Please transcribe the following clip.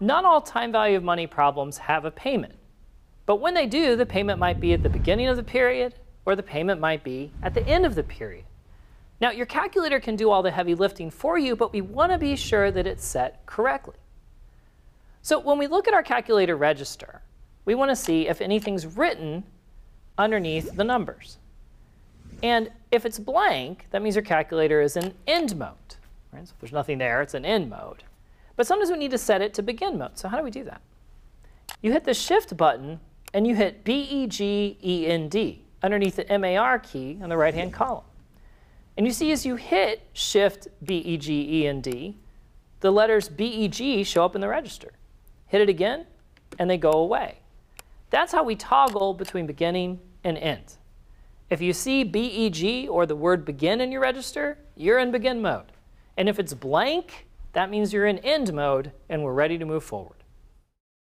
not all time value of money problems have a payment. But when they do, the payment might be at the beginning of the period, or the payment might be at the end of the period. Now, your calculator can do all the heavy lifting for you, but we want to be sure that it's set correctly. So when we look at our calculator register, we want to see if anything's written underneath the numbers. And if it's blank, that means your calculator is in end mode. Right? So if there's nothing there, it's in end mode. But sometimes we need to set it to begin mode. So how do we do that? You hit the Shift button and you hit B-E-G-E-N-D underneath the MAR key on the right-hand column. And you see as you hit Shift B-E-G-E-N-D, the letters B-E-G show up in the register. Hit it again, and they go away. That's how we toggle between beginning and end. If you see BEG or the word begin in your register, you're in begin mode. And if it's blank, that means you're in end mode and we're ready to move forward.